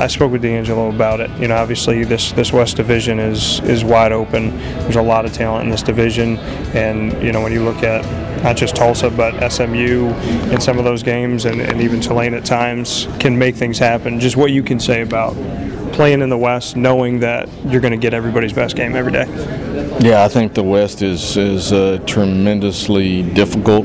I spoke with D'Angelo about it. You know, obviously this this West Division is is wide open. There's a lot of talent in this division, and you know when you look at not just Tulsa but SMU in some of those games, and, and even Tulane at times can make things happen. Just what you can say about playing in the West, knowing that you're going to get everybody's best game every day. Yeah, I think the West is is uh, tremendously difficult.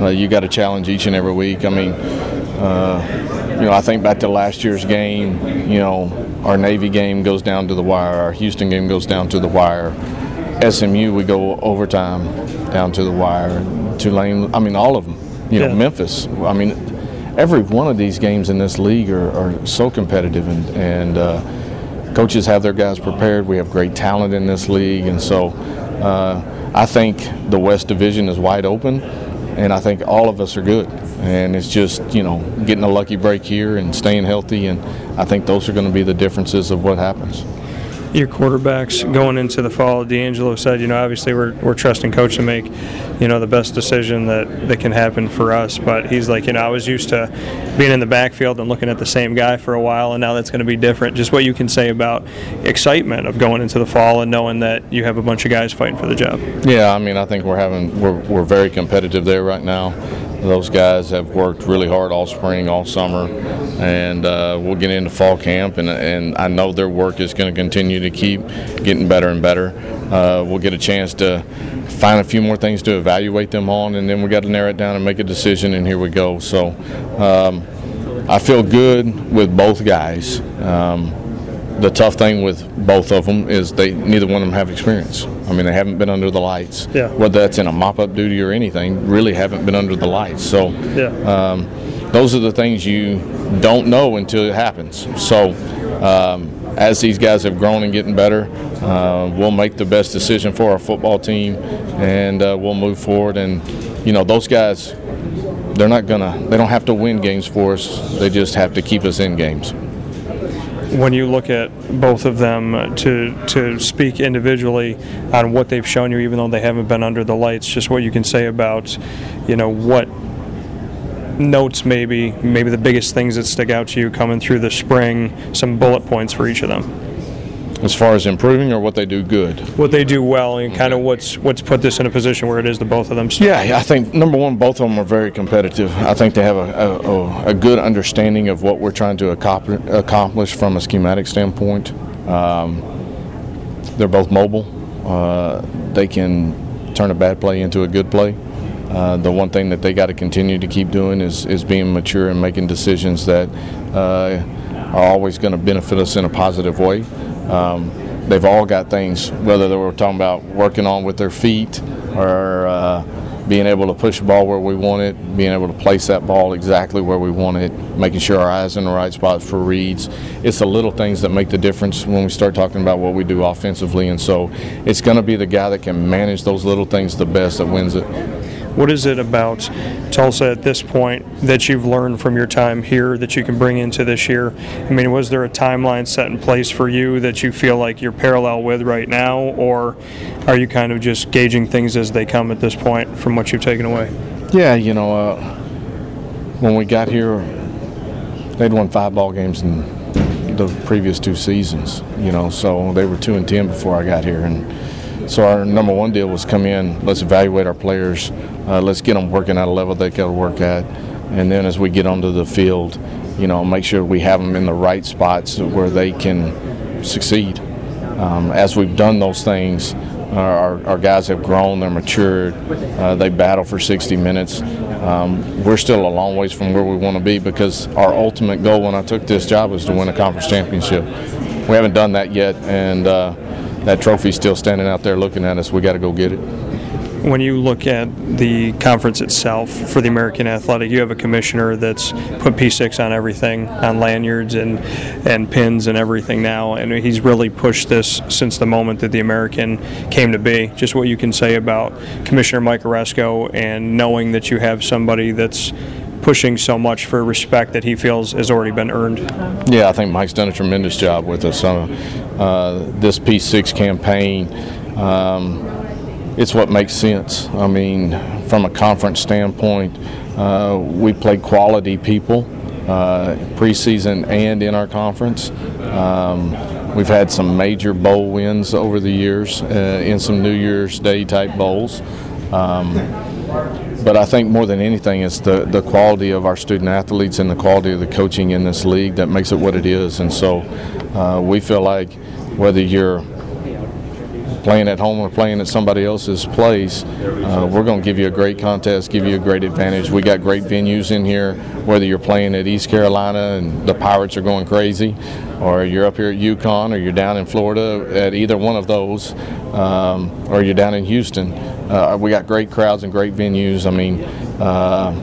Uh, you got to challenge each and every week. I mean. Uh, you know, I think back to last year's game, you know, our Navy game goes down to the wire, our Houston game goes down to the wire. SMU, we go overtime down to the wire. Tulane, I mean, all of them. You know, Yeah. Memphis, I mean, every one of these games in this league are, are so competitive, and, and uh, coaches have their guys prepared. We have great talent in this league, and so uh, I think the West Division is wide open, and I think all of us are good. And it's just, you know, getting a lucky break here and staying healthy, and I think those are going to be the differences of what happens. Your quarterbacks going into the fall. D'Angelo said, you know, obviously we're, we're trusting coach to make, you know, the best decision that, that can happen for us. But he's like, you know, I was used to being in the backfield and looking at the same guy for a while, and now that's going to be different. Just what you can say about excitement of going into the fall and knowing that you have a bunch of guys fighting for the job. Yeah, I mean, I think we're having we're, we're very competitive there right now. Those guys have worked really hard all spring, all summer, and uh, we'll get into fall camp, and, and I know their work is going to continue to keep getting better and better. Uh, we'll get a chance to find a few more things to evaluate them on, and then we got to narrow it down and make a decision, and here we go. So um, I feel good with both guys. Um, the tough thing with both of them is they neither one of them have experience. I mean, they haven't been under the lights. Yeah. Whether that's in a mop-up duty or anything, really haven't been under the lights. So, Yeah. um, those are the things you don't know until it happens. So, um, as these guys have grown and getting better, uh, we'll make the best decision for our football team, and uh, we'll move forward. And you know, those guys, they're not gonna, they don't have to win games for us. They just have to keep us in games. When you look at both of them to to speak individually on what they've shown you, even though they haven't been under the lights, just what you can say about, you know, what notes maybe, maybe the biggest things that stick out to you coming through the spring, some bullet points for each of them. As far as improving or what they do good? What they do well and kind of what's what's put this in a position where it is the both of them. Yeah, yeah, I think number one, both of them are very competitive. I think they have a, a, a- good understanding of what we're trying to accomplish, accomplish from a schematic standpoint. Um, they're both mobile. Uh, they can turn a bad play into a good play. Uh, the one thing that they got to continue to keep doing is, is being mature and making decisions that uh, are always going to benefit us in a positive way. Um, they've all got things, whether they were talking about working on with their feet or uh, being able to push the ball where we want it, being able to place that ball exactly where we want it, making sure our eyes in the right spot for reads. It's the little things that make the difference when we start talking about what we do offensively. And so it's going to be the guy that can manage those little things the best that wins it. What is it about Tulsa at this point that you've learned from your time here that you can bring into this year? I mean, was there a timeline set in place for you that you feel like you're parallel with right now, or are you kind of just gauging things as they come at this point from what you've taken away? Yeah, you know, uh, when we got here, they'd won five ball games in the previous two seasons. You know, so they were two and ten before I got here, and so our number one deal was come in, let's evaluate our players, uh, let's get them working at a level they got to work at, and then as we get onto the field, you know, make sure we have them in the right spots where they can succeed. Um, as we've done those things, our, our guys have grown, they're matured, uh, they battle for 60 minutes. Um, we're still a long ways from where we want to be because our ultimate goal when I took this job was to win a conference championship. We haven't done that yet, and uh, that trophy's still standing out there looking at us. We got to go get it. when you look at the conference itself for the American Athletic, you have a commissioner that's put P6 on everything, on lanyards and and pins and everything now, and he's really pushed this since the moment that the American came to be. Just what you can say about Commissioner Mike Aresco and knowing that you have somebody that's pushing so much for respect that he feels has already been earned. Yeah, I think Mike's done a tremendous job with us. Uh, uh, this P6 campaign, um, it's what makes sense. I mean, from a conference standpoint, uh, we play quality people uh, preseason and in our conference. Um, we've had some major bowl wins over the years uh, in some New Year's Day type bowls. Um, but I think more than anything, it's the, the quality of our student athletes and the quality of the coaching in this league that makes it what it is. And so uh, we feel like whether you're playing at home or playing at somebody else's place, uh, we're going to give you a great contest, give you a great advantage. We got great venues in here, whether you're playing at East Carolina and the Pirates are going crazy, or you're up here at UConn, or you're down in Florida at either one of those, um, or you're down in Houston. Uh, we got great crowds and great venues. I mean, uh,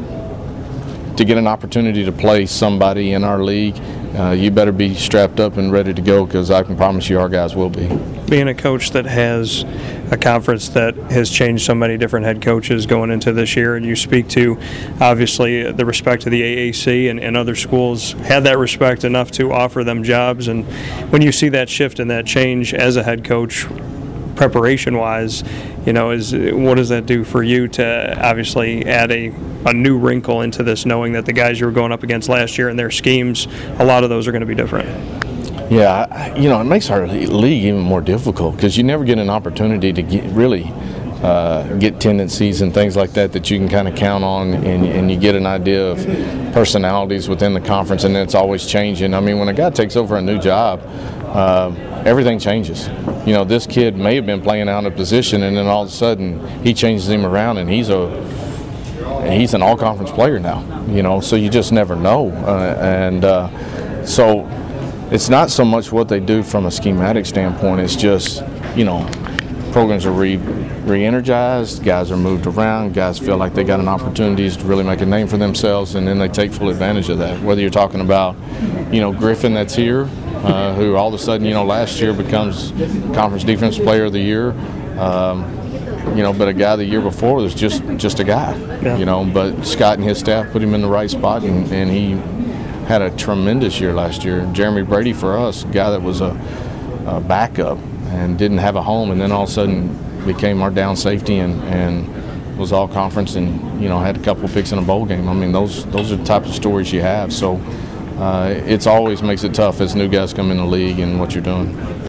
to get an opportunity to play somebody in our league, uh, you better be strapped up and ready to go because I can promise you our guys will be. Being a coach that has a conference that has changed so many different head coaches going into this year, and you speak to obviously the respect of the AAC and, and other schools had that respect enough to offer them jobs. And when you see that shift and that change as a head coach, preparation wise, you know, is what does that do for you to obviously add a, a new wrinkle into this, knowing that the guys you were going up against last year and their schemes, a lot of those are going to be different. Yeah, you know, it makes our league even more difficult because you never get an opportunity to get really uh, get tendencies and things like that that you can kind of count on, and, and, you get an idea of personalities within the conference, and it's always changing. I mean, when a guy takes over a new job, uh, everything changes. You know, this kid may have been playing out of position, and then all of a sudden he changes him around, and he's a he's an all-conference player now. You know, so you just never know, uh, and uh, so it's not so much what they do from a schematic standpoint. It's just you know programs are re re-energized, guys are moved around, guys feel like they got an opportunity to really make a name for themselves, and then they take full advantage of that. Whether you're talking about, you know, Griffin that's here, uh, who all of a sudden, you know, last year becomes conference defense player of the year. Um, you know, but a guy the year before was just just a guy. Yeah. You know, but Scott and his staff put him in the right spot, and, and he had a tremendous year last year. Jeremy Brady for us, a guy that was a, a backup and didn't have a home, and then all of a sudden became our down safety and, and was all conference and you know had a couple of picks in a bowl game. I mean, those those are the types of stories you have. So uh, it's always makes it tough as new guys come in the league and what you're doing.